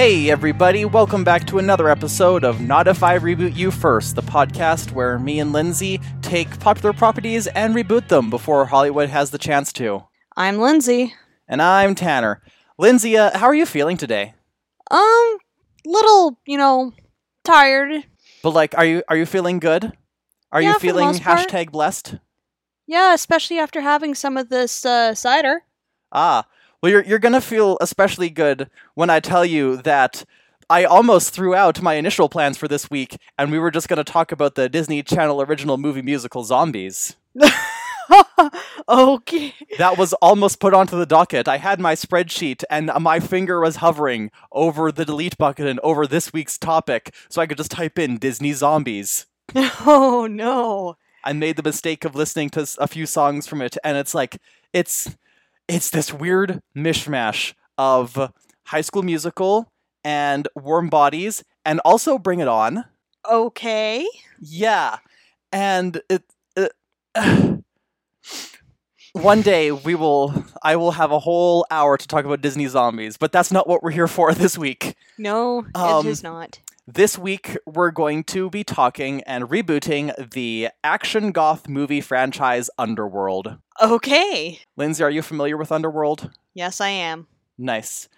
Hey, everybody, welcome back to another episode of Not If I Reboot You First, the podcast where me and Lindsay take popular properties and reboot them before Hollywood has the chance to. I'm Lindsay. And I'm Tanner. Lindsay, uh, how are you feeling today? Um, little, you know, tired. But like, are you are you feeling good? Are Yeah, you feeling part. hashtag blessed? Yeah, especially after having some of this uh, cider. Ah, well, you're you're gonna feel especially good when I tell you that I almost threw out my initial plans for this week, and we were just gonna talk about the Disney Channel original movie musical Zombies. okay. That was almost put onto the docket. I had my spreadsheet, and my finger was hovering over the delete button and over this week's topic, so I could just type in Disney Zombies. Oh no. I made the mistake of listening to a few songs from it, and it's like it's it's this weird mishmash of High School Musical and Warm Bodies, and also Bring It On. Okay. Yeah, and it. it one day we will. I will have a whole hour to talk about Disney zombies, but that's not what we're here for this week. No, Um, it is not. This week, we're going to be talking and rebooting the action goth movie franchise Underworld. Okay. Lindsay, are you familiar with Underworld? Yes, I am. Nice.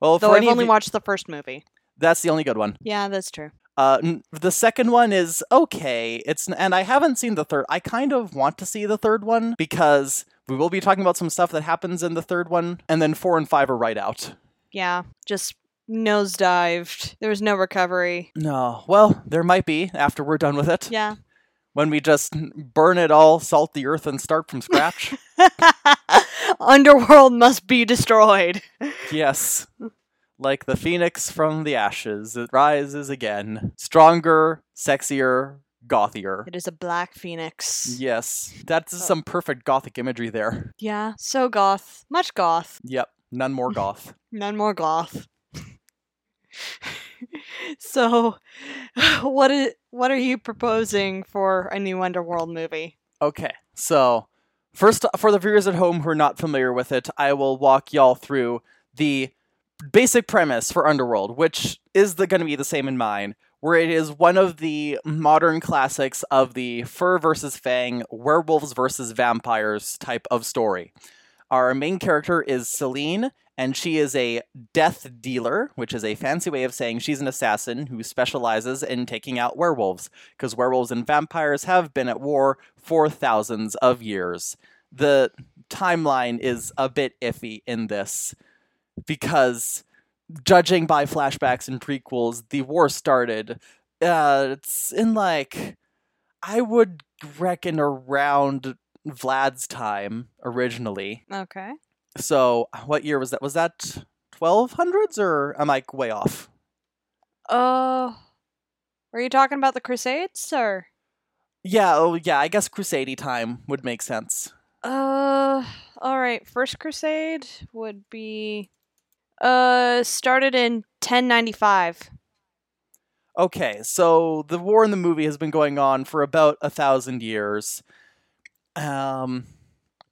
Well, Though I've only you- watched the first movie. that's the only good one. Yeah, that's true. Uh, n- the second one is okay. It's and I haven't seen the third. I kind of want to see the third one because we will be talking about some stuff that happens in the third one, and then four and five are right out. Yeah, just nosedived. There was no recovery. No, well, there might be after we're done with it. Yeah. When we just burn it all, salt the earth, and start from scratch. Underworld must be destroyed. yes. Like the phoenix from the ashes, it rises again. Stronger, sexier, gothier. It is a black phoenix. Yes, that's oh. some perfect gothic imagery there. Yeah, so goth. Much goth. Yep, none more goth. None more goth. so, what is what are you proposing for a new Underworld movie? Okay, so first, for the viewers at home who are not familiar with it, I will walk y'all through the basic premise for Underworld, which is going to be the same in mine, where it is one of the modern classics of the fur versus fang, werewolves versus vampires type of story. Our main character is Selene, and she is a death dealer, which is a fancy way of saying she's an assassin who specializes in taking out werewolves, because werewolves and vampires have been at war for thousands of years. The timeline is a bit iffy in this, because judging by flashbacks and prequels, the war started. Uh, it's in like, I would reckon around Vlad's time originally. Okay. So, what year was that? Was that 1200s or am I way off? Uh, are you talking about the Crusades or? Yeah, oh yeah, I guess Crusade time would make sense. Uh, all right. First Crusade would be uh started in 1095. Okay, so the war in the movie has been going on for about a thousand years. Um,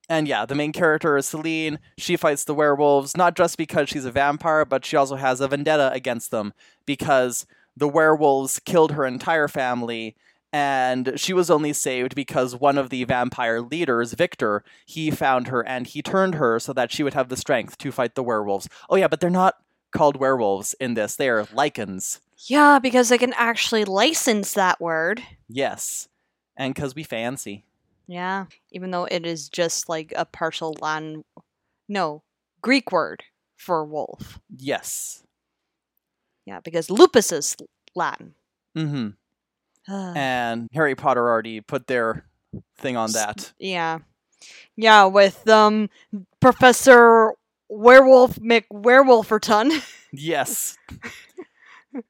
and yeah, the main character is Selene. She fights the werewolves not just because she's a vampire, but she also has a vendetta against them because the werewolves killed her entire family. And she was only saved because one of the vampire leaders, Victor, he found her and he turned her so that she would have the strength to fight the werewolves. Oh, yeah, but they're not called werewolves in this. They are Lycans. Yeah, because they can actually license that word. Yes. And because we fancy. Yeah, even though it is just like a partial Latin, no, Greek word for wolf. Yes. Yeah, because lupus is Latin. Mm-hmm. Uh, And Harry Potter already put their thing on that. yeah, yeah, with um Professor Werewolf McWerewolferton. Yes.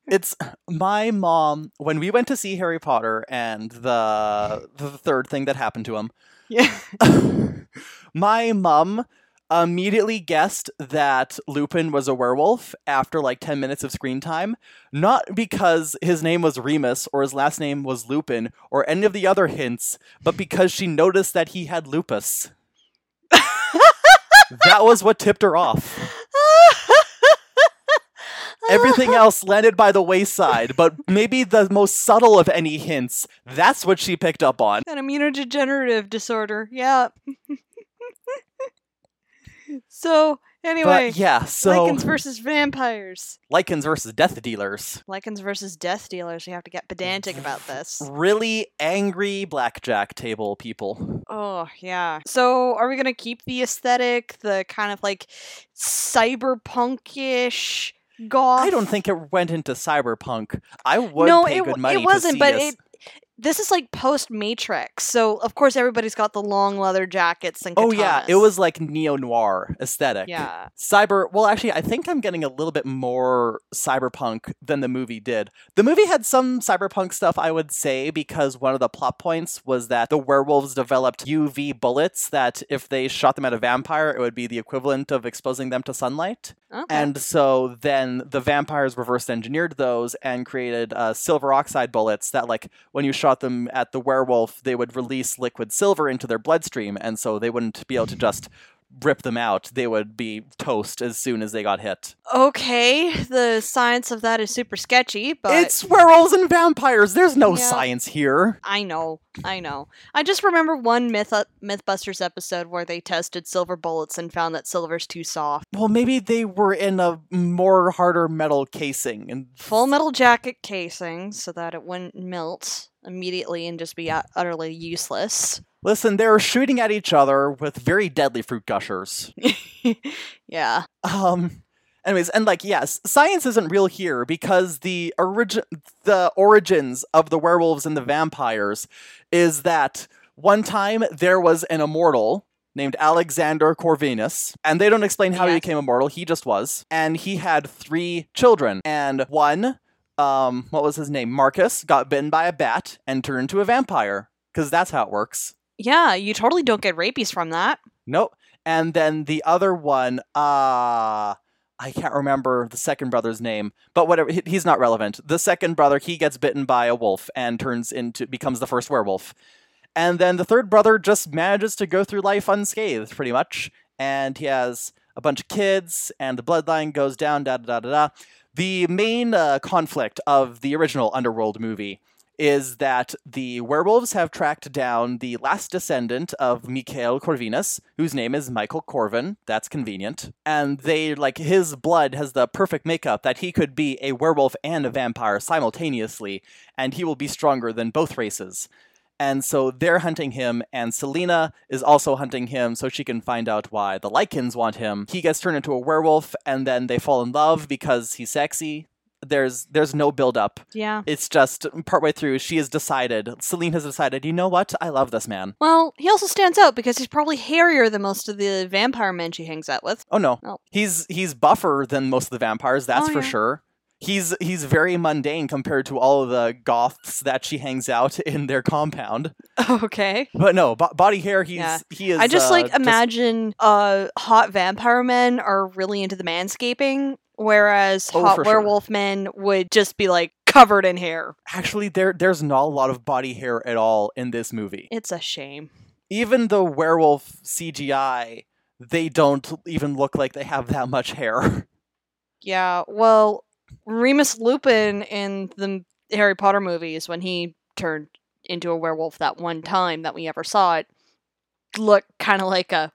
it's my mom when we went to see Harry Potter and the the third thing that happened to him. yeah, my mom immediately guessed that Lupin was a werewolf after like 10 minutes of screen time, not because his name was Remus or his last name was Lupin or any of the other hints, but because she noticed that he had lupus. that was what tipped her off. Everything else landed by the wayside, but maybe the most subtle of any hints, that's what she picked up on. An immunodegenerative disorder. Yeah. so anyway, But yeah, so Lycans versus vampires. Lycans versus death dealers. Lycans versus death dealers. We have to get pedantic about this. Really angry blackjack table people. Oh yeah. So are we gonna keep the aesthetic, the kind of like cyberpunkish I don't think it went into cyberpunk. I would no, pay it, good money it wasn't, to see but us- it. This is like post Matrix, so of course everybody's got the long leather jackets and. Oh yeah, it was like neo noir aesthetic. Yeah. Cyber. Well, actually, I think I'm getting a little bit more cyberpunk than the movie did. The movie had some cyberpunk stuff, I would say, because one of the plot points was that the werewolves developed UV bullets that, if they shot them at a vampire, it would be the equivalent of exposing them to sunlight. Okay. And so then the vampires reverse engineered those and created uh, silver oxide bullets that, like, when you shot them at the werewolf, they would release liquid silver into their bloodstream. And so they wouldn't be able to just rip them out. They would be toast as soon as they got hit. okay, the science of that is super sketchy, but It's werewolves and vampires. There's no Yeah. science here. I know, I know. I just remember one Myth uh, MythBusters episode where they tested silver bullets and found that silver's too soft. Well, maybe they were in a more harder metal casing and Full metal jacket casing so that it wouldn't melt immediately and just be utterly useless. Listen, they were shooting at each other with very deadly fruit gushers. yeah. Um. Anyways, and like yes, science isn't real here because the origin, the origins of the werewolves and the vampires, is that one time there was an immortal named Alexander Corvinus, and they don't explain how he became immortal. He just was, and he had three children, and one, um, what was his name? Marcus got bitten by a bat and turned into a vampire because that's how it works. Yeah, you totally don't get rabies from that. Nope. And then the other one, uh I can't remember the second brother's name, but whatever, he's not relevant. The second brother, he gets bitten by a wolf and turns into becomes the first werewolf. And then the third brother just manages to go through life unscathed pretty much, and he has a bunch of kids and the bloodline goes down da da da da. da. The main uh, conflict of the original Underworld movie is that the werewolves have tracked down the last descendant of Mikhail Corvinus, whose name is Michael Corvin. That's convenient. And they, like, his blood has the perfect makeup that he could be a werewolf and a vampire simultaneously, and he will be stronger than both races. And so they're hunting him, and Selena is also hunting him so she can find out why the Lycans want him. He gets turned into a werewolf, and then they fall in love because he's sexy. There's there's no build up. Yeah. It's just partway through, she has decided, Selene has decided, you know what? I love this man. Well, he also stands out because he's probably hairier than most of the vampire men she hangs out with. Oh no, Oh. he's he's buffer than most of the vampires. That's Oh, for yeah. sure. He's he's very mundane compared to all of the goths that she hangs out in their compound. Okay. But no, bo- body hair. He's Yeah. he is. I just uh, like imagine uh hot vampire men are really into the manscaping, whereas Oh, hot for sure. werewolf men would just be like covered in hair. actually there there's not a lot of body hair at all in this movie. It's a shame. Even the werewolf CGI, they don't even look like they have that much hair. Yeah, well, Remus Lupin in the Harry Potter movies, when he turned into a werewolf that one time that we ever saw it, looked kind of like a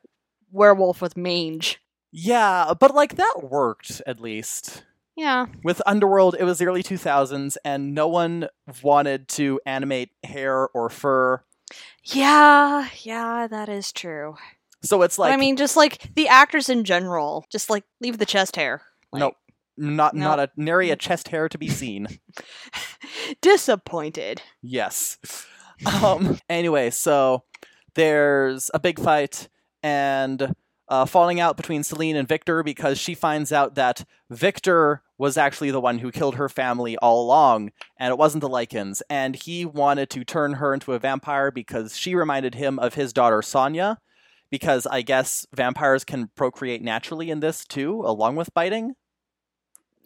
werewolf with mange. yeah, but like that worked at least. Yeah, With Underworld, it was the early 2000s, and no one wanted to animate hair or fur. yeah, yeah, that is true. So it's But like, I mean, just like the actors in general, just like leave the chest hair. Like, nope, not no. not a nary a chest hair to be seen. Disappointed. yes. Um. Anyway, so there's a big fight and uh, falling out between Selene and Victor because she finds out that Victor was actually the one who killed her family all along, and it wasn't the Lycans. And he wanted to turn her into a vampire because she reminded him of his daughter Sonia. Because I guess vampires can procreate naturally in this too, along with biting.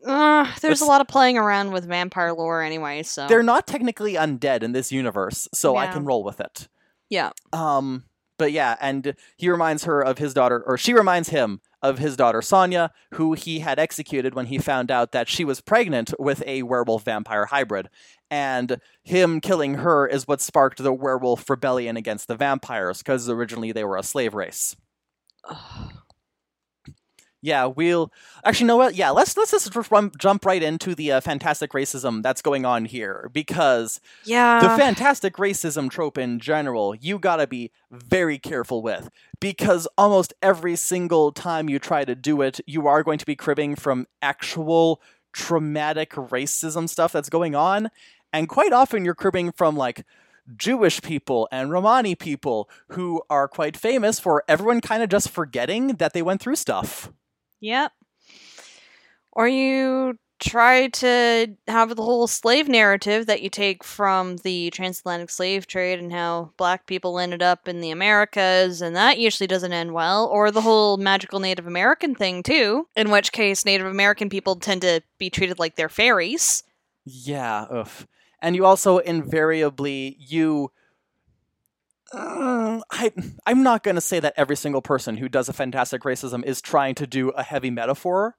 Uh, there's It's- a lot of playing around with vampire lore anyway, so. They're not technically undead in this universe, so I can roll with it. Yeah. Um, but yeah, and he reminds her of his daughter, or she reminds him of his daughter Sonia, who he had executed when he found out that she was pregnant with a werewolf vampire hybrid. And him killing her is what sparked the werewolf rebellion against the vampires, because originally they were a slave race. Yeah, we'll actually know what. Yeah, let's let's just run, jump right into the uh, fantastic racism that's going on here because Yeah. the fantastic racism trope in general, you gotta be very careful with because almost every single time you try to do it, you are going to be cribbing from actual traumatic racism stuff that's going on, and quite often you're cribbing from like. Jewish people and Romani people who are quite famous for everyone kind of just forgetting that they went through stuff. Yep. Or you try to have the whole slave narrative that you take from the transatlantic slave trade and how black people ended up in the Americas, and that usually doesn't end well. Or the whole magical Native American thing, too, in which case Native American people tend to be treated like they're fairies. Yeah, oof. And you also invariably you uh, I I'm not going to say that every single person who does a fantastic racism is trying to do a heavy metaphor,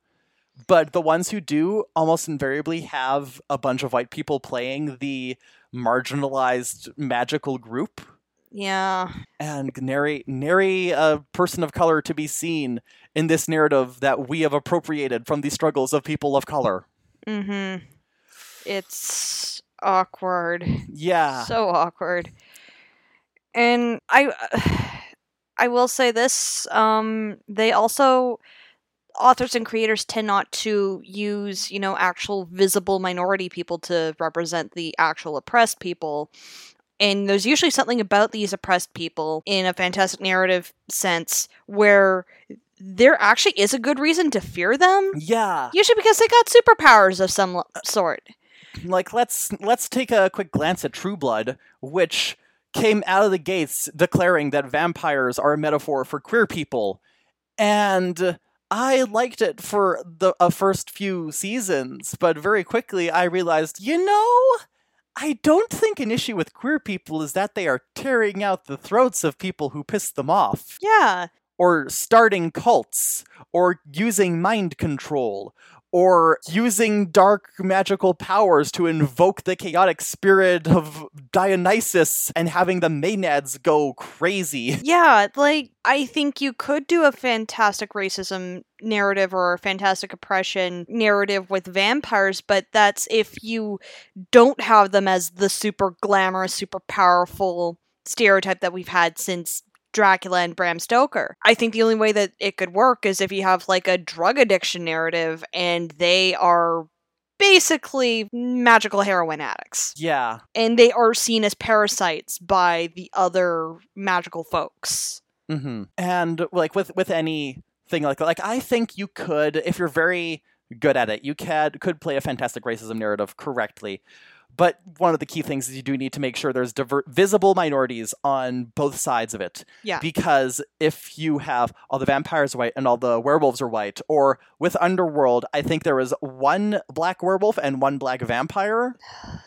but the ones who do almost invariably have a bunch of white people playing the marginalized magical group Yeah. and nary nary a person of color to be seen in this narrative that we have appropriated from the struggles of people of color. Mm hmm. It's awkward. Yeah. so awkward and i i will say this um they also authors and creators tend not to use you know actual visible minority people to represent the actual oppressed people and there's usually something about these oppressed people in a fantastic narrative sense where there actually is a good reason to fear them yeah. usually because they got superpowers of some sort like let's let's take a quick glance at True Blood, which came out of the gates declaring that vampires are a metaphor for queer people, and I liked it for the uh, first few seasons, but very quickly I realized, you know, I don't think an issue with queer people is that they are tearing out the throats of people who piss them off. Yeah. Or starting cults, or using mind control, or using dark magical powers to invoke the chaotic spirit of Dionysus and having the Maenads go crazy. Yeah, like I think you could do a fantastic racism narrative or a fantastic oppression narrative with vampires, but that's if you don't have them as the super glamorous, super powerful stereotype that we've had since Dracula and Bram Stoker. I think the only way that it could work is if you have like a drug addiction narrative and they are basically magical heroin addicts Yeah. and they are seen as parasites by the other magical folks. hmm And like with with any thing like that, like I think you could, if you're very good at it, you can could play a fantastic racism narrative correctly. But one of the key things is you do need to make sure there's diver- visible minorities on both sides of it. Yeah. Because if you have all the vampires are white and all the werewolves are white, or with Underworld, I think there was one black werewolf and one black vampire,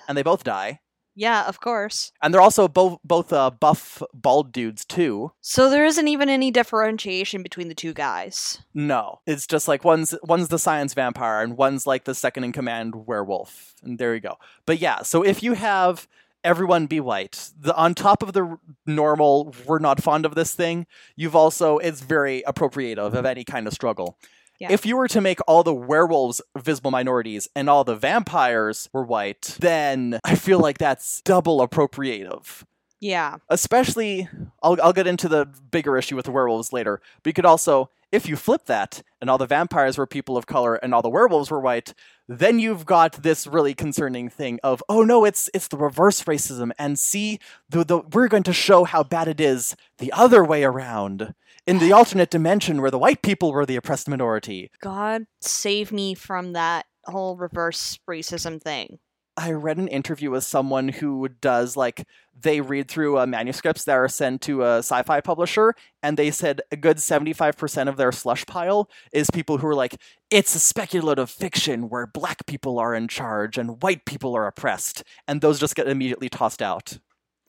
and they both die. Yeah, of course. And they're also both both uh, buff bald dudes too. So there isn't even any differentiation between the two guys. No, it's just like one's one's the science vampire and one's like the second in command werewolf, and there you go. But yeah, so if you have everyone be white, the on top of the r- normal, we're not fond of this thing. You've also it's very appropriative of any kind of struggle. Yeah. If you were to make all the werewolves visible minorities and all the vampires were white, then I feel like that's double appropriative Yeah. especially I'll, I'll get into the bigger issue with the werewolves later but you could also if you flip that and all the vampires were people of color and all the werewolves were white then you've got this really concerning thing of oh no it's it's the reverse racism and see the, the we're going to show how bad it is the other way around in the alternate dimension where the white people were the oppressed minority God save me from that whole reverse racism thing. I read an interview with someone who does like they read through uh, manuscripts that are sent to a sci-fi publisher, and they said a good seventy-five percent of their slush pile is people who are like, "It's a speculative fiction where black people are in charge and white people are oppressed," and those just get immediately tossed out.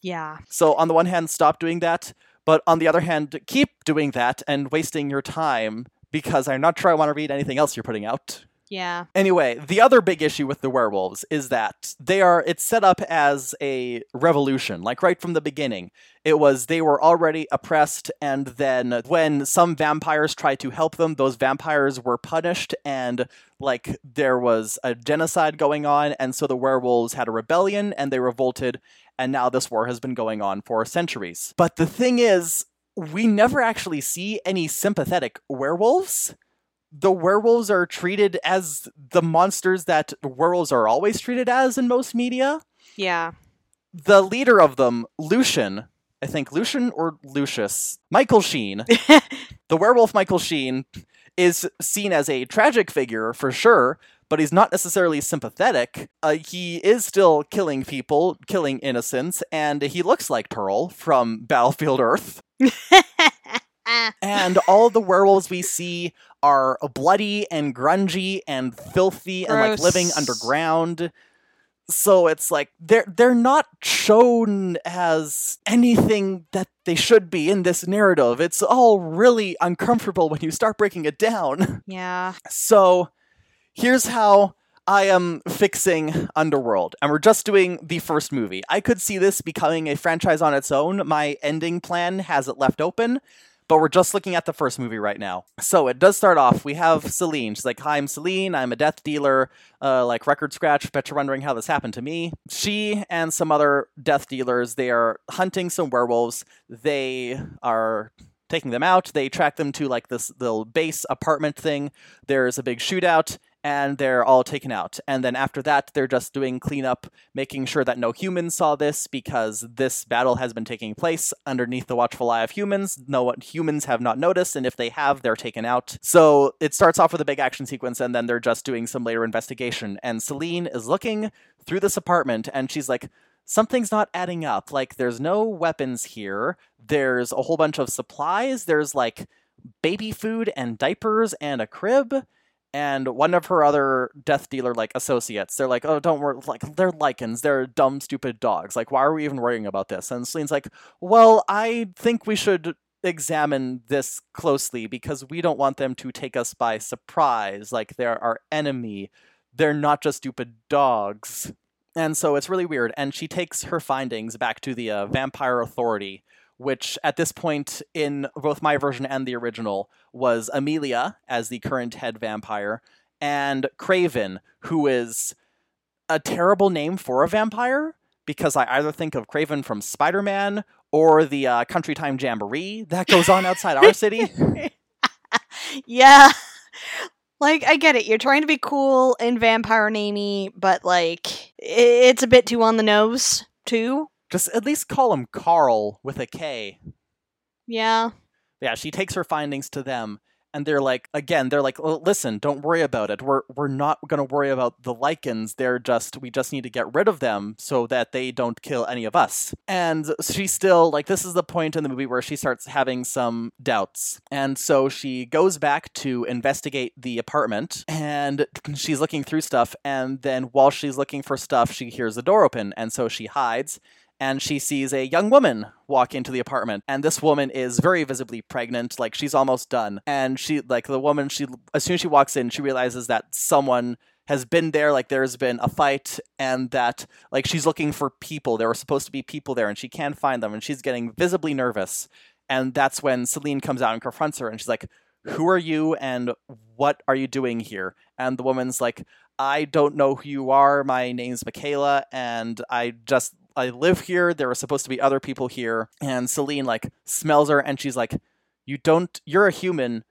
Yeah. So on the one hand, stop doing that, but on the other hand, keep doing that and wasting your time because I'm not sure I want to read anything else you're putting out. Yeah. Anyway, the other big issue with the werewolves is that they are it's set up as a revolution, like right from the beginning. It was they were already oppressed and then when some vampires tried to help them, those vampires were punished and like there was a genocide going on and so the werewolves had a rebellion and they revolted and now this war has been going on for centuries. But the thing is, we never actually see any sympathetic werewolves the werewolves are treated as the monsters that werewolves are always treated as in most media. Yeah. The leader of them, Lucian, I think Lucian or Lucius, Michael Sheen, the werewolf Michael Sheen, is seen as a tragic figure for sure, but he's not necessarily sympathetic. Uh, he is still killing people, killing innocents, and he looks like Terl from Battlefield Earth. Eh. and all the werewolves we see are bloody and grungy and filthy and like living underground. So it's like they're they're not shown as anything that they should be in this narrative. It's all really uncomfortable when you start breaking it down. yeah. So here's how I am fixing Underworld, and we're just doing the first movie. I could see this becoming a franchise on its own. My ending plan has it left open, but we're just looking at the first movie right now. So it does start off. We have Selene. She's like, "Hi, I'm Selene. I'm a death dealer. Uh, like record scratch. Bet you're wondering how this happened to me." She and some other death dealers they are hunting some werewolves. They are taking them out. They track them to like this little base apartment thing. There's a big shootout, and they're all taken out. And then after that, they're just doing cleanup, making sure that no humans saw this because this battle has been taking place underneath the watchful eye of humans. No humans have not noticed, and if they have, they're taken out. So it starts off with a big action sequence, and then they're just doing some later investigation. And Selene is looking through this apartment, and she's like, something's not adding up. Like, there's no weapons here. There's a whole bunch of supplies. There's like baby food and diapers and a crib. And one of her other death dealer like associates, they're like, "Oh, don't worry, like they're Lycans, they're dumb, stupid dogs. Like, why are we even worrying about this?" And Selene's like, "Well, I think we should examine this closely because we don't want them to take us by surprise. Like, they're our enemy. They're not just stupid dogs." And so it's really weird. And she takes her findings back to the uh, Vampire Authority, which at this point in both my version and the original was Amelia as the current head vampire, and Kraven, who is a terrible name for a vampire because I either think of Kraven from Spider Man or the uh, Country Time Jamboree that goes on outside our city. yeah. Like I get it. You're trying to be cool and vampire namey, but like it's a bit too on the nose too. Just at least call him Carl with a K. Yeah. yeah, she takes her findings to them, and they're like, again, they're like, listen, don't worry about it. We're we're not gonna worry about the Lycans. They're just we just need to get rid of them so that they don't kill any of us. And she still like this is the point in the movie where she starts having some doubts, and so she goes back to investigate the apartment, and she's looking through stuff, and then while she's looking for stuff, she hears the door open, and so she hides and she sees a young woman walk into the apartment. And this woman is very visibly pregnant like she's almost done. And she like the woman she as soon as she walks in she realizes that someone has been there like there's been a fight and that like she's looking for people. There were supposed to be people there and she can't find them and she's getting visibly nervous. And that's when Selene comes out and confronts her and she's like who are you and what are you doing here? And the woman's like I don't know who you are. My name's Michaela, and I just I live here. There were supposed to be other people here, and Selene like smells her, and she's like, "You don't. You're a human,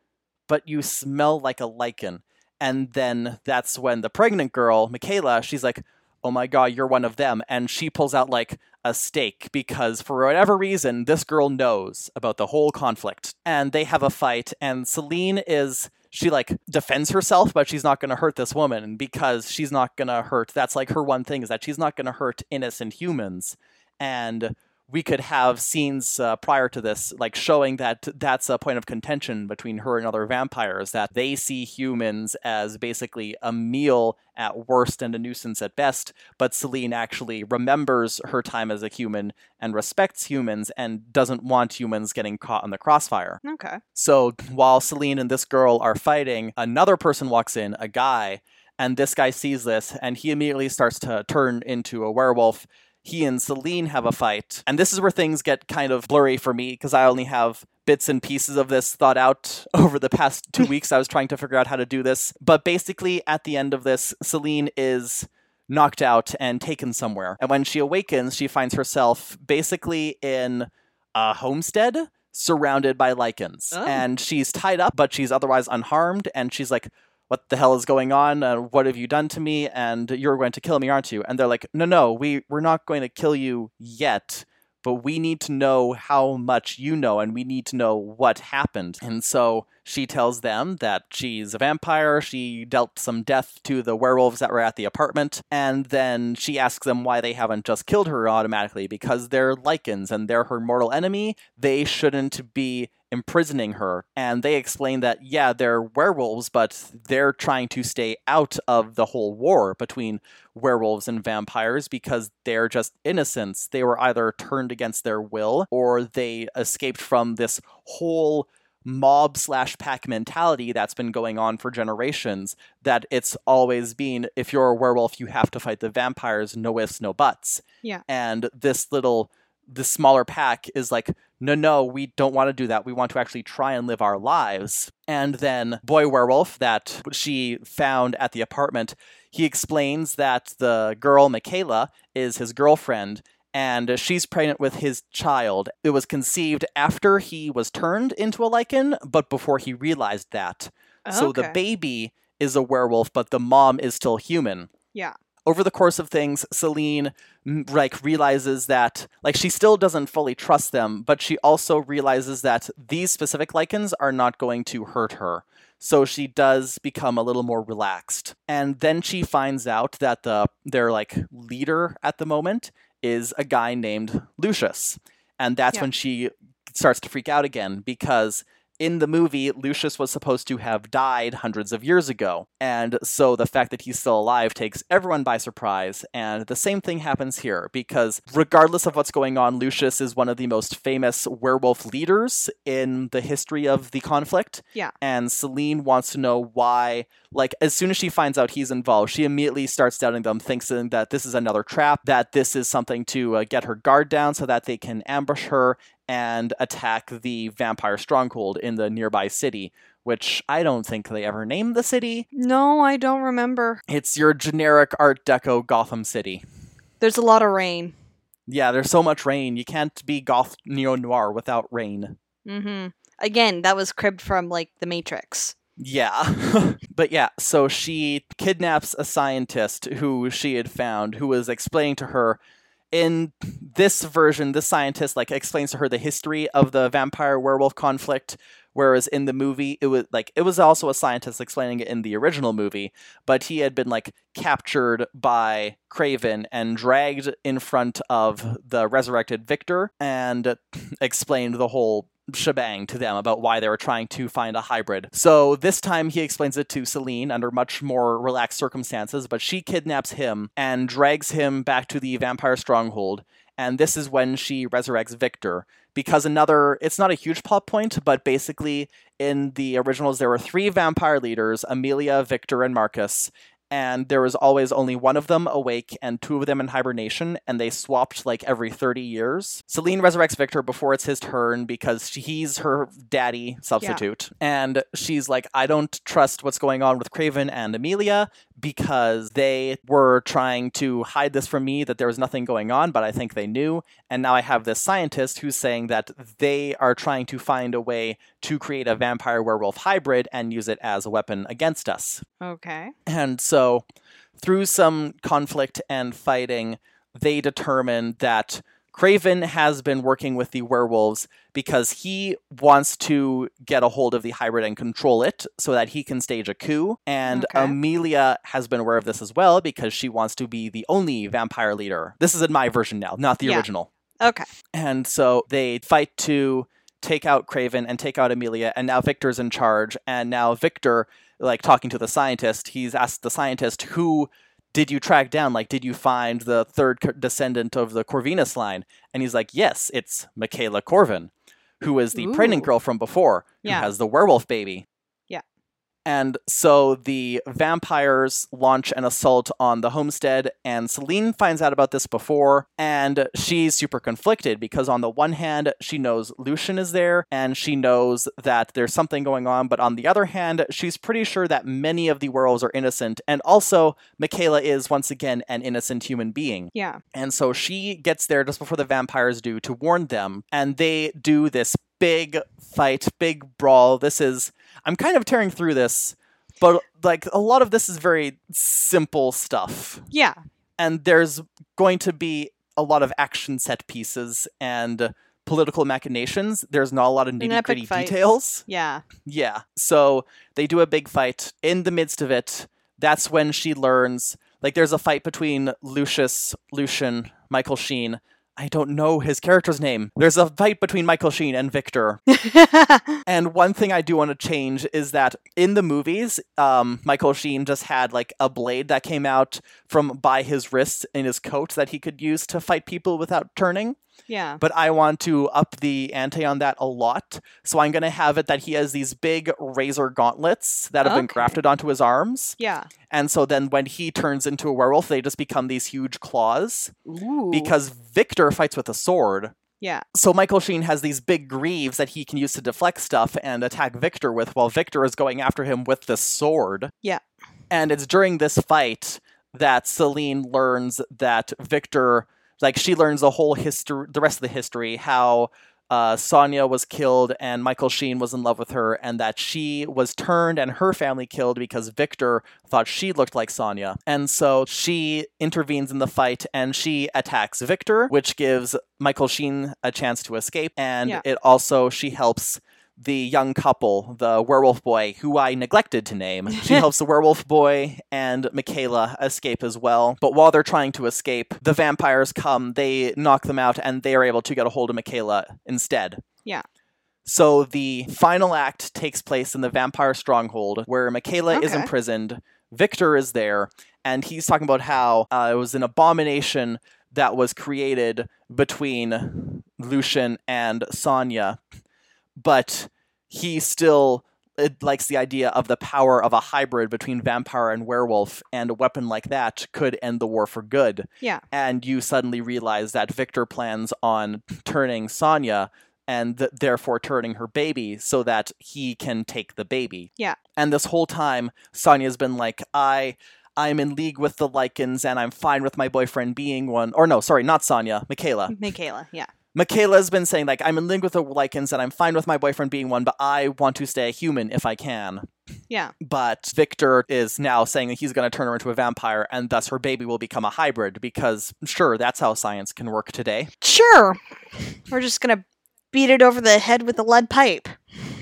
but you smell like a Lycan." And then that's when the pregnant girl, Michaela, she's like, "Oh my god, you're one of them," and she pulls out like a stake because for whatever reason this girl knows about the whole conflict, and they have a fight, and Selene is she like defends herself but she's not going to hurt this woman because she's not going to hurt that's like her one thing is that she's not going to hurt innocent humans. And we could have scenes uh, prior to this, like showing that that's a point of contention between her and other vampires, that they see humans as basically a meal at worst and a nuisance at best, but Selene actually remembers her time as a human and respects humans and doesn't want humans getting caught in the crossfire. Okay. So while Selene and this girl are fighting, another person walks in, a guy, and this guy sees this and he immediately starts to turn into a werewolf he and Selene have a fight. And this is where things get kind of blurry for me because I only have bits and pieces of this thought out over the past two weeks. I was trying to figure out how to do this. But basically, at the end of this, Selene is knocked out and taken somewhere. And when she awakens, she finds herself basically in a homestead surrounded by Lycans. Oh. And she's tied up, but she's otherwise unharmed. And she's like, what the hell is going on? Uh, what have you done to me? And you're going to kill me, aren't you? And they're like, no, no, we, we're not going to kill you yet, but we need to know how much you know and we need to know what happened. And so she tells them that she's a vampire. She dealt some death to the werewolves that were at the apartment. And then she asks them why they haven't just killed her automatically because they're lycans and they're her mortal enemy. They shouldn't be imprisoning her. And they explain that, yeah, they're werewolves, but they're trying to stay out of the whole war between werewolves and vampires because they're just innocents. They were either turned against their will or they escaped from this whole mob slash pack mentality that's been going on for generations that it's always been if you're a werewolf you have to fight the vampires no ifs no buts Yeah. and this little this smaller pack is like no no we don't want to do that we want to actually try and live our lives and then boy werewolf that she found at the apartment he explains that the girl michaela is his girlfriend and she's pregnant with his child. It was conceived after he was turned into a Lycan, but before he realized that. Okay. So the baby is a werewolf, but the mom is still human. Yeah. Over the course of things, Selene like realizes that like she still doesn't fully trust them, but she also realizes that these specific Lycans are not going to hurt her. So she does become a little more relaxed. And then she finds out that the their like leader at the moment is a guy named Lucius. And that's Yeah. when she starts to freak out again because in the movie, Lucius was supposed to have died hundreds of years ago. And so the fact that he's still alive takes everyone by surprise. And the same thing happens here because, regardless of what's going on, Lucius is one of the most famous werewolf leaders in the history of the conflict. Yeah. And Selene wants to know why, like, as soon as she finds out he's involved, she immediately starts doubting them, thinking that this is another trap, that this is something to uh, get her guard down so that they can ambush her and attack the vampire stronghold in the nearby city, which I don't think they ever named the city. No, I don't remember. It's your generic Art Deco Gotham City. There's a lot of rain. Yeah, there's so much rain. You can't be goth neo noir without rain. Mm-hmm. Again, that was cribbed from like The Matrix. Yeah. but yeah, so she kidnaps a scientist who she had found who was explaining to her in this version this scientist like explains to her the history of the vampire werewolf conflict whereas in the movie it was like it was also a scientist explaining it in the original movie but he had been like captured by Kraven and dragged in front of the resurrected Victor and explained the whole shebang to them about why they were trying to find a hybrid. So this time he explains it to Selene under much more relaxed circumstances, but she kidnaps him and drags him back to the vampire stronghold. And this is when she resurrects Victor. Because another, it's not a huge plot point, but basically in the originals, there were three vampire leaders Amelia, Victor, and Marcus and there was always only one of them awake and two of them in hibernation, and they swapped like every 30 years. Selene resurrects Victor before it's his turn because she- he's her daddy substitute. And she's like, I don't trust what's going on with Kraven and Amelia because they were trying to hide this from me that there was nothing going on, but I think they knew. And now I have this scientist who's saying that they are trying to find a way to create a vampire werewolf hybrid and use it as a weapon against us. Okay. And so, through some conflict and fighting, they determine that Kraven has been working with the werewolves because he wants to get a hold of the hybrid and control it so that he can stage a coup. And Okay. Amelia has been aware of this as well because she wants to be the only vampire leader. This is in my version now, not the Yeah. original. Okay. And so they fight to take out Kraven and take out Amelia, and now Victor's in charge. And now Victor, like talking to the scientist, he's asked the scientist, "Who did you track down? Like, did you find the third co- descendant of the Corvinus line?" And he's like, "Yes, it's Michaela Corvin, who is the pregnant girl from before, Yeah. who has the werewolf baby." And so the vampires launch an assault on the homestead, and Selene finds out about this before, and she's super conflicted because, on the one hand, she knows Lucian is there, and she knows that there's something going on, but on the other hand, she's pretty sure that many of the werewolves are innocent, and also, Michaela is once again an innocent human being. Yeah. And so she gets there just before the vampires do to warn them, and they do this big fight, big brawl. This is I'm kind of tearing through this, but like a lot of this is very simple stuff. Yeah. And there's going to be a lot of action set pieces and political machinations. There's not a lot of nitty gritty details. Yeah. Yeah. So they do a big fight. In the midst of it, that's when she learns. Like, there's a fight between Lucius, Lucian, Michael Sheen. I don't know his character's name. There's a fight between Michael Sheen and Victor. And one thing I do want to change is that in the movies, um, Michael Sheen just had like a blade that came out from by his wrist in his coat that he could use to fight people without turning yeah. but I want to up the ante on that a lot. So I'm going to have it that he has these big razor gauntlets that have been grafted onto his arms. Yeah. And so then when he turns into a werewolf, they just become these huge claws Ooh. because Victor fights with a sword. Yeah. So Michael Sheen has these big greaves that he can use to deflect stuff and attack Victor with while Victor is going after him with the sword. Yeah. And it's during this fight that Selene learns that Victor like she learns the whole history the rest of the history how uh, Sonia was killed and Michael Sheen was in love with her, and that she was turned and her family killed because Victor thought she looked like Sonia. And so she intervenes in the fight and she attacks Victor, which gives Michael Sheen a chance to escape. And Yeah. it also, she helps the young couple, the werewolf boy, who I neglected to name. She helps the werewolf boy and Michaela escape as well. But while they're trying to escape, the vampires come, they knock them out, and they are able to get a hold of Michaela instead. Yeah. So the final act takes place in the vampire stronghold where Michaela is imprisoned. Victor is there, and he's talking about how uh, it was an abomination that was created between Lucian and Sonya, but he still it likes the idea of the power of a hybrid between vampire and werewolf, and a weapon like that could end the war for good. Yeah. And you suddenly realize that Victor plans on turning Sonya and th- therefore turning her baby so that he can take the baby. Yeah. And this whole time, Sonya's been like, I. I'm in league with the Lycans and I'm fine with my boyfriend being one. Or no, sorry, not Sonya, Michaela. Michaela. Yeah. Michaela's been saying like I'm in league with the Lycans and I'm fine with my boyfriend being one, but I want to stay a human if I can. Yeah. But Victor is now saying that he's going to turn her into a vampire and thus her baby will become a hybrid because sure, that's how science can work today. Sure. We're just gonna beat it over the head with a lead pipe.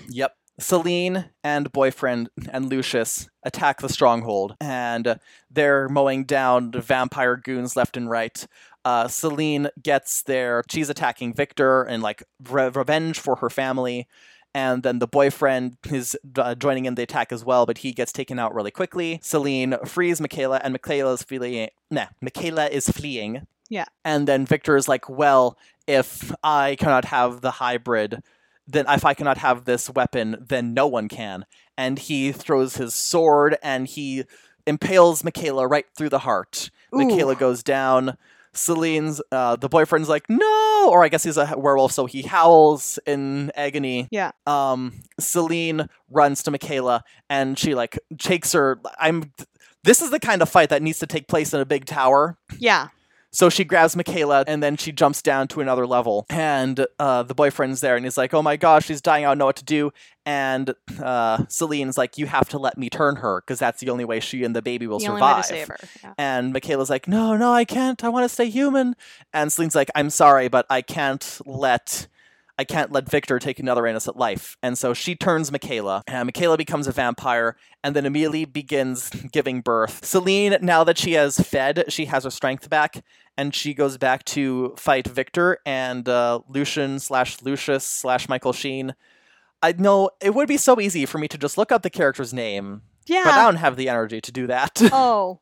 Yep. Selene and boyfriend and Lucius attack the stronghold, and they're mowing down vampire goons left and right. Uh, Selene gets there. She's attacking Victor and like re- revenge for her family. And then the boyfriend is uh, joining in the attack as well, but he gets taken out really quickly. Selene frees Michaela, and Michaela is fleeing. Nah, Michaela is fleeing. Yeah. And then Victor is like, "Well, if I cannot have the hybrid, then if I cannot have this weapon, then no one can." And he throws his sword and he impales Michaela right through the heart. Michaela goes down. Selene's uh, the boyfriend's like no, or I guess he's a werewolf, so he howls in agony. Yeah. Um, Selene runs to Michaela and she like takes her. I'm. This is the kind of fight that needs to take place in a big tower. Yeah. So she grabs Michaela and then she jumps down to another level. And uh, the boyfriend's there and he's like, oh my gosh, she's dying. I don't know what to do. And uh, Selene's like, you have to let me turn her because that's the only way she and the baby will the survive. to save her. Yeah. And Michaela's like, no, no, I can't. I want to stay human. And Selene's like, I'm sorry, but I can't let. I can't let Victor take another innocent life. And so she turns Michaela, and Michaela becomes a vampire and then immediately begins giving birth. Selene, now that she has fed, she has her strength back, and she goes back to fight Victor and uh, Lucian slash Lucius slash Michael Sheen. I know it would be so easy for me to just look up the character's name, Yeah. but I don't have the energy to do that. oh,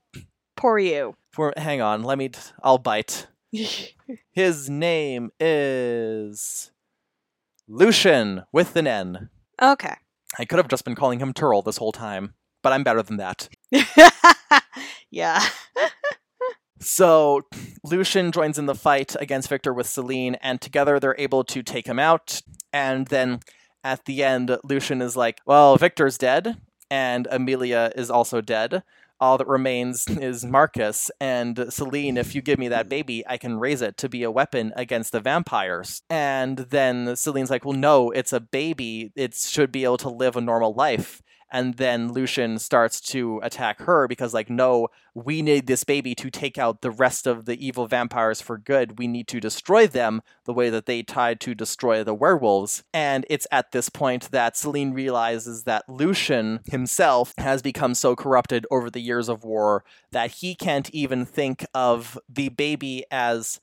poor you. For, hang on, let me. I'll bite. His name is Lucian with an N. okay. I could have just been calling him Terl this whole time, but I'm better than that. yeah. So Lucian joins in the fight against Victor with Selene, and together they're able to take him out. And then at the end, Lucian is like, Well, Victor's dead, and Amelia is also dead. All that remains is Marcus and Selene. If you give me that baby, I can raise it to be a weapon against the vampires. And then Selene's like, Well, no, it's a baby. It should be able to live a normal life. And then Lucian starts to attack her because, like, no, we need this baby to take out the rest of the evil vampires for good. We need to destroy them the way that they tried to destroy the werewolves. And it's at this point that Selene realizes that Lucian himself has become so corrupted over the years of war that he can't even think of the baby as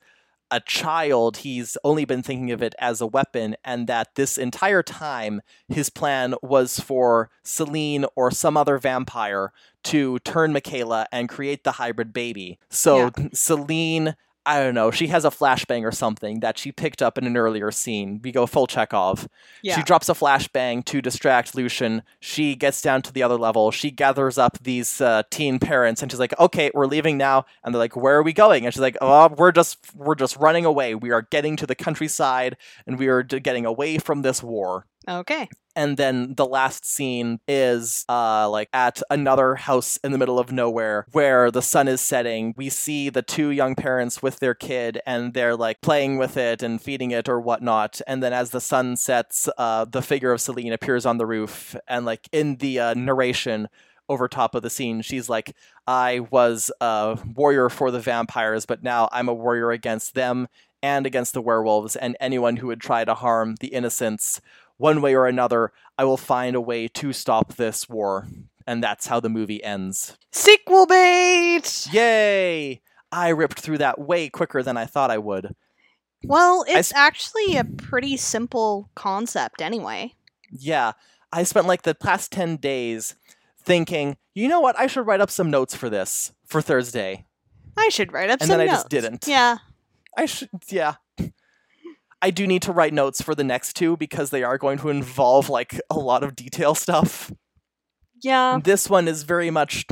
a child, he's only been thinking of it as a weapon, and that this entire time his plan was for Selene or some other vampire to turn Michaela and create the hybrid baby. So Selene, I don't know, she has a flashbang or something that she picked up in an earlier scene. We go full Chekhov. Yeah. She drops a flashbang to distract Lucian. She gets down to the other level. She gathers up these uh, teen parents and she's like, "Okay, we're leaving now." And they're like, "Where are we going?" And she's like, "Oh, we're just we're just running away. We are getting to the countryside and we are d- getting away from this war." okay. And then the last scene is uh like at another house in the middle of nowhere where the sun is setting. We see the two young parents with their kid and they're like playing with it and feeding it or whatnot. And then as the sun sets, uh the figure of Selene appears on the roof and like in the uh, narration over top of the scene, she's like, I was a warrior for the vampires, but now I'm a warrior against them and against the werewolves and anyone who would try to harm the innocents one way or another, I will find a way to stop this war. And that's how the movie ends. Sequel bait. Yay! I ripped through that way quicker than I thought I would. Well, it's actually a pretty simple concept anyway. Yeah, I spent like the past 10 days thinking, you know what, I should write up some notes for this for Thursday. I should write up And some notes. And then I notes. just didn't. Yeah. I should, yeah. I do need to write notes for the next two because they are going to involve like a lot of detail stuff. Yeah. This one is very much.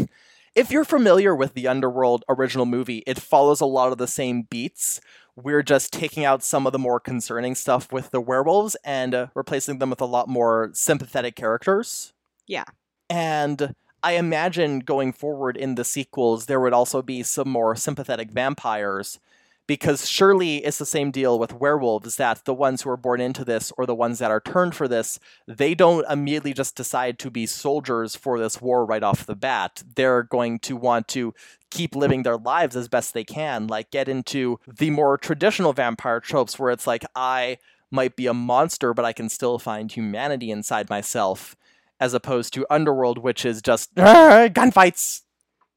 If you're familiar with the Underworld original movie, it follows a lot of the same beats. We're just taking out some of the more concerning stuff with the werewolves and uh, replacing them with a lot more sympathetic characters. Yeah. And I imagine going forward in the sequels, there would also be some more sympathetic vampires. Because surely it's the same deal with werewolves that the ones who are born into this or the ones that are turned for this, they don't immediately just decide to be soldiers for this war right off the bat. They're going to want to keep living their lives as best they can, like get into the more traditional vampire tropes where it's like, I might be a monster, but I can still find humanity inside myself, as opposed to Underworld, which is just "Ah, gunfights.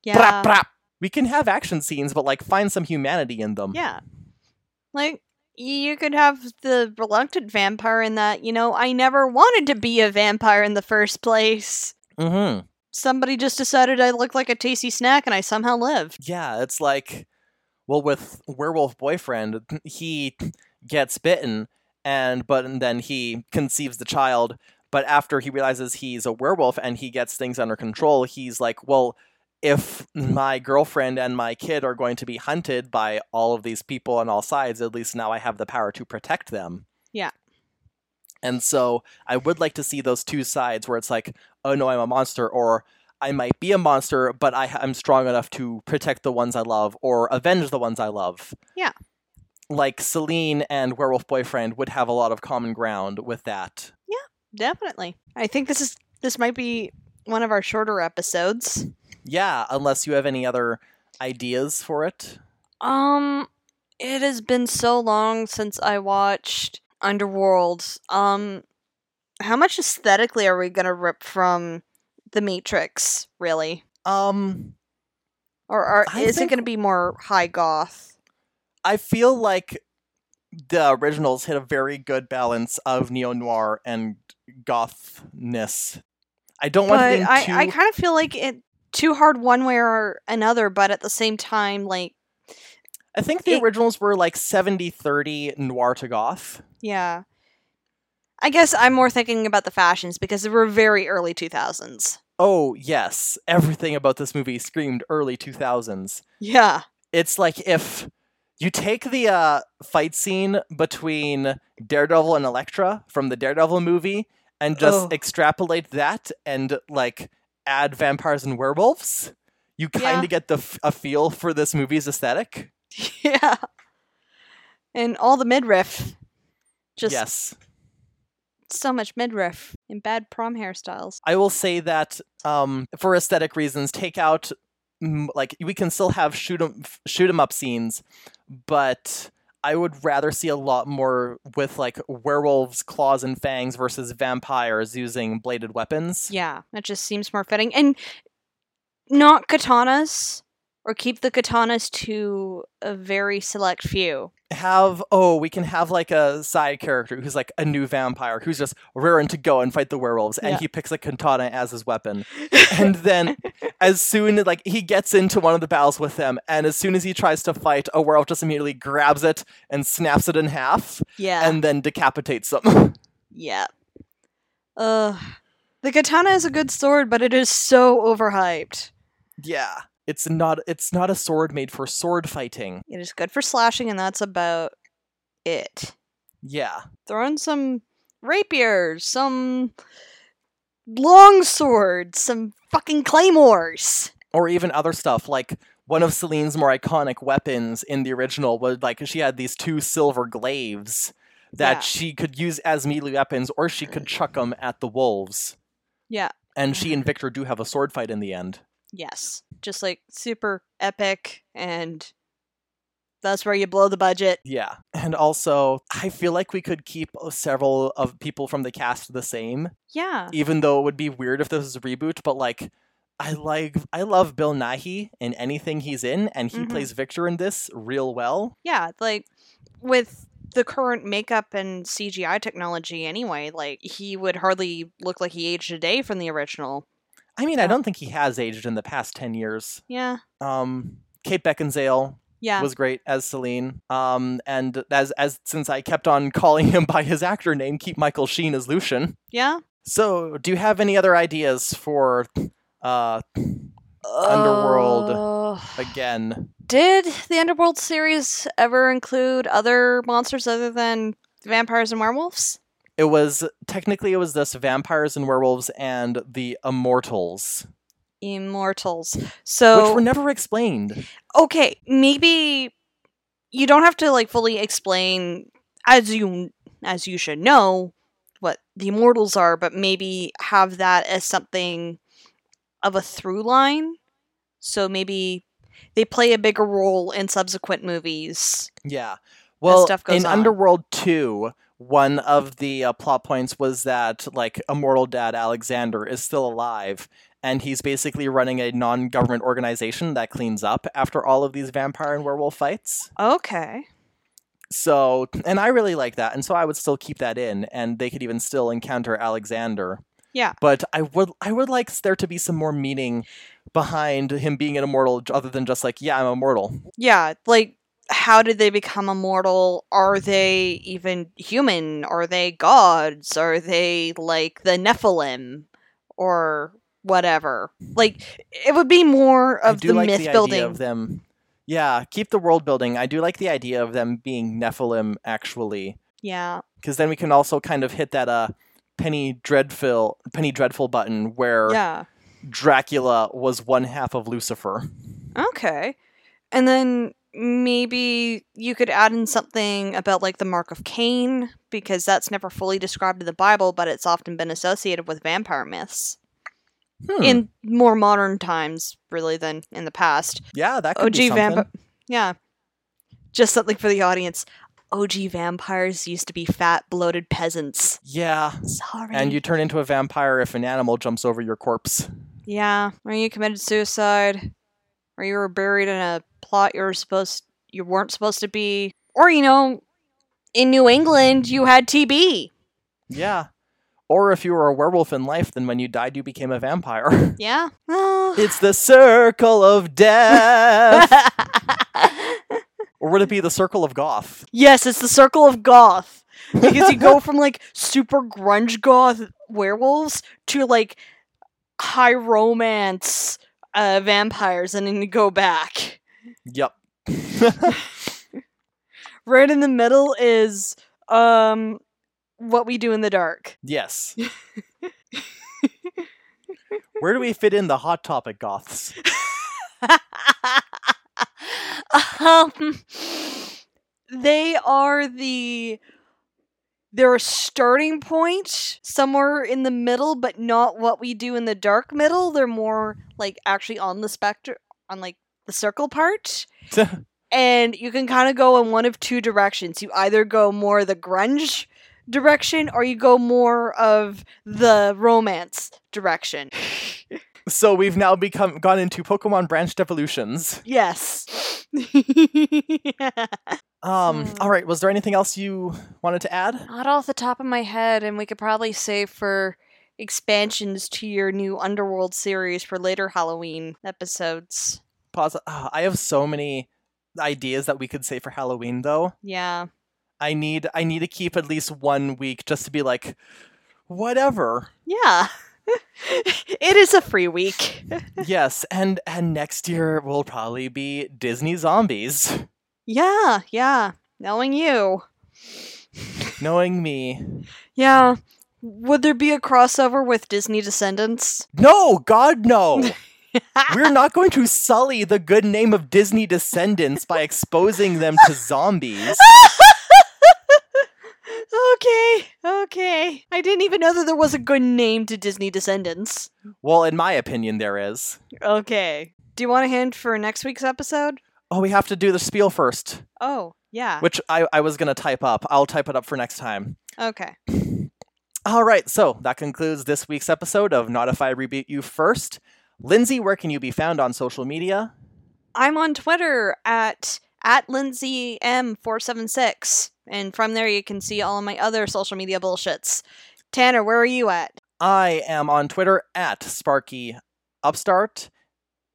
Yeah. Brap, brap. We can have action scenes, but like find some humanity in them. Yeah. Like you could have the reluctant vampire in that, you know, I never wanted to be a vampire in the first place. Mm-hmm. Somebody just decided I looked like a tasty snack and I somehow lived. Yeah, it's like, well, with Werewolf Boyfriend, he gets bitten, and but then he conceives the child. But after he realizes he's a werewolf and he gets things under control, he's like, well, if mm-hmm. my girlfriend and my kid are going to be hunted by all of these people on all sides, at least now I have the power to protect them. Yeah. And so I would like to see those two sides where it's like, oh no, I'm a monster, or I might be a monster, but I, I'm strong enough to protect the ones I love or avenge the ones I love. Yeah. Like Selene and Werewolf Boyfriend would have a lot of common ground with that. Yeah, definitely. I think this is this might be one of our shorter episodes. Yeah, unless you have any other ideas for it. Um it has been so long since I watched Underworld. Um, how much aesthetically are we gonna rip from the Matrix? Really, Um, or are, is it gonna be more high goth? I feel like the originals hit a very good balance of neo noir and gothness. I don't want But anything I, too. I kind of feel like it too hard one way or another. But at the same time, like I think the it- originals were like 70-30 noir to goth. yeah. I guess I'm more thinking about the fashions because they were very early 2000s. Oh yes, everything about this movie screamed early two thousands. Yeah. It's like if you take the uh, fight scene between Daredevil and Elektra from the Daredevil movie and just Oh. extrapolate that and like add vampires and werewolves, you kind Yeah. of get the f- a feel for this movie's aesthetic. yeah. And all the midriff. Just yes, so much midriff and bad prom hairstyles. I will say that um, for aesthetic reasons, take out like we can still have shoot 'em shoot 'em up scenes, but I would rather see a lot more with like werewolves, claws, and fangs versus vampires using bladed weapons. Yeah, that just seems more fitting. And not katanas, or keep the katanas to a very select few. Have oh, we can have like a side character who's like a new vampire who's just raring to go and fight the werewolves, and Yeah. he picks a katana as his weapon. and then as soon as like he gets into one of the battles with them and as soon as he tries to fight a werewolf just immediately grabs it and snaps it in half yeah. and then decapitates them yeah. Ugh. The katana is a good sword, but it is so overhyped. yeah it's not it's not a sword made for sword fighting It is good for slashing, and that's about it. yeah Throw in some rapiers, some long swords, some fucking claymores. or even other stuff like one of Selene's more iconic weapons in the original was like she had these two silver glaives that Yeah. she could use as melee weapons or she could chuck them at the wolves Yeah. and she and Victor do have a sword fight in the end Yes. Just like super epic and that's where you blow the budget. Yeah. And also, I feel like we could keep uh, several of people from the cast the same, Yeah. even though it would be weird if this was a reboot, but like I like I love Bill Nighy in anything he's in and he Mhm. plays Victor in this real well. Yeah, like with the current makeup and CGI technology anyway, like he would hardly look like he aged a day from the original. I mean, I don't think he has aged in the past 10 years. Yeah. Um Kate Beckinsale Yeah. was great as Selene. Um and as as since I kept on calling him by his actor name, keep Michael Sheen as Lucian. yeah. So, do you have any other ideas for uh Underworld. Uh, again? did the Underworld series ever include other monsters other than vampires and werewolves? It was technically it was this vampires and werewolves and the immortals, Immortals. So which were never explained. okay, maybe you don't have to like fully explain as you as you should know what the immortals are, but maybe have that as something of a through line. So maybe they play a bigger role in subsequent movies. Yeah. Well, stuff goes in on. Underworld 2, one of the uh, plot points was that like immortal dad Alexander is still alive and he's basically running a non-government organization that cleans up after all of these vampire and werewolf fights. Okay. So, and I really like that, and so I would still keep that in, and they could even still encounter Alexander. Yeah. But I would, I would like there to be some more meaning behind him being an immortal, other than just like, yeah, I'm immortal. Yeah, like how did they become immortal? Are they even human? Are they gods? Are they like the Nephilim or whatever? Like it would be more I of do the like myth the building. idea of them. Yeah, keep the world building. I do like the idea of them being Nephilim, actually, yeah. because then we can also kind of hit that uh Penny Dreadful, Penny Dreadful button where Yeah. Dracula was one half of Lucifer. Okay. And then maybe you could add in something about like the mark of Cain because that's never fully described in the Bible, but it's often been associated with vampire myths Hmm. in more modern times, really, than in the past. yeah, that could OG be something. vamp. Yeah. Just something for the audience. OG vampires used to be fat, bloated peasants. Yeah. Sorry. And you turn into a vampire if an animal jumps over your corpse. Yeah. Or you committed suicide. Or you were buried in a plot you were supposed you weren't supposed to be. Or, you know, in New England you had TB. Yeah. Or if you were a werewolf in life, then when you died, you became a vampire. Yeah. It's the circle of death. or would it be the circle of goth? yes, it's the circle of goth. Because you go from like super grunge goth werewolves to like high romance uh, vampires and then you go back. Yep. Right in the middle is um what we do in the dark. yes. Where do we fit in the hot topic goths? um, they are the they're a starting point somewhere in the middle, but not what we do in the dark middle. They're more like actually on the spectrum, on like the circle part. and you can kind of go in one of two directions. You either go more the grunge direction or you go more of the romance direction. so we've now become gone into Pokemon branched evolutions. Yes. Um, Hmm. all right, was there anything else you wanted to add? Not off the top of my head, and we could probably save for expansions to your new Underworld series for later Halloween episodes. Ah, I have so many ideas that we could say for Halloween though. Yeah. I need I need to keep at least one week just to be like whatever. Yeah. it is a free week. yes, and and next year will probably be Disney zombies. Yeah, yeah. Knowing you. Knowing me. Yeah. Would there be a crossover with Disney Descendants? No, God no. We're not going to sully the good name of Disney descendants by exposing them to zombies. okay, okay. I didn't even know that there was a good name to Disney Descendants. Well, in my opinion there is. Okay. Do you want a hint for next week's episode? Oh, we have to do the spiel first, Oh, yeah. which I, I was going to type up. I'll type it up for next time. Okay. All right, so that concludes this week's episode of Not If I Reboot You First. Lindsay, where can you be found on social media? I'm on Twitter at at Lindsay M476. And from there you can see all of my other social media bullshits. Tanner, where are you at? I am on Twitter at Sparky Upstart.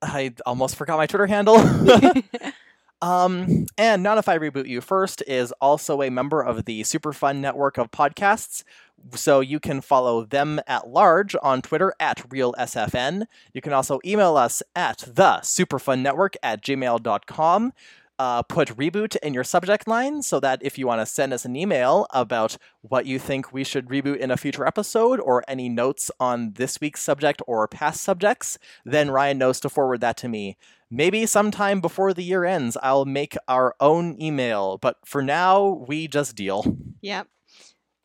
I almost forgot my Twitter handle. um, and Not If I Reboot You First is also a member of the Super Fun network of podcasts. So you can follow them at large on Twitter at RealSFN. You can also email us at the superfunnetwork at gmail.com. Uh, put reboot in your subject line so that if you want to send us an email about what you think we should reboot in a future episode or any notes on this week's subject or past subjects, then Ryan knows to forward that to me. Maybe sometime before the year ends, I'll make our own email, but for now, we just deal. Yep.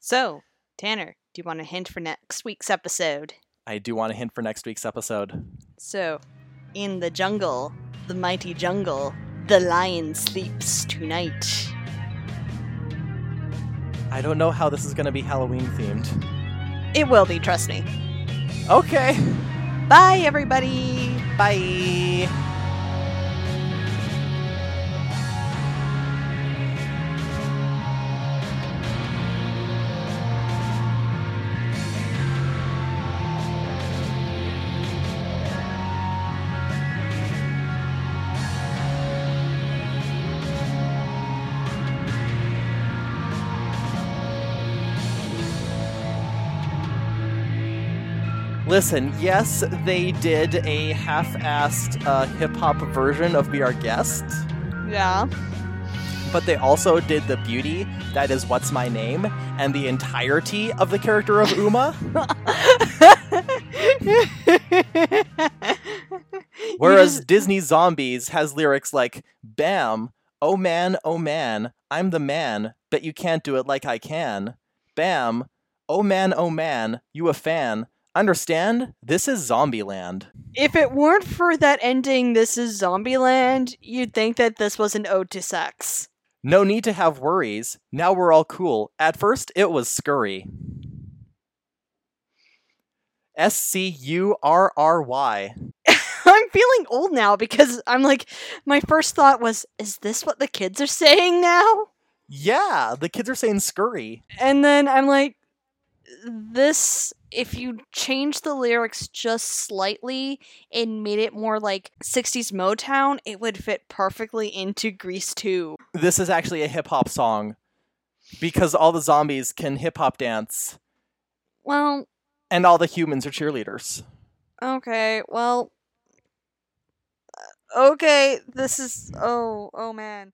So, Tanner, do you want a hint for next week's episode? I do want a hint for next week's episode. So, in the jungle, the mighty jungle, the lion sleeps tonight. I don't know how this is going to be Halloween themed. It will be, trust me. Okay. Bye, everybody. Bye. Listen, yes, they did a half-assed uh, hip-hop version of "Be Our Guest," Yeah. but they also did the beauty that is "What's My Name" and the entirety of the character of Uma. Whereas Disney Zombies has lyrics like "Bam, oh man, oh man, I'm the man, bet you can't do it like I can. Bam, oh man, oh man, you a fan." Understand? This is Zombieland. if it weren't for that ending, this is Zombieland, you'd think that this was an ode to sex. No need to have worries. Now we're all cool. At first, it was scurry. S C U R R Y. I'm feeling old now because I'm like, my first thought was, is this what the kids are saying now? Yeah, the kids are saying scurry. And then I'm like, this, if you change the lyrics just slightly and made it more like 60s Motown, it would fit perfectly into Grease 2. This is actually a hip hop song because all the zombies can hip hop dance Well, and all the humans are cheerleaders. okay, well. uh, Okay, this is. Oh, oh man.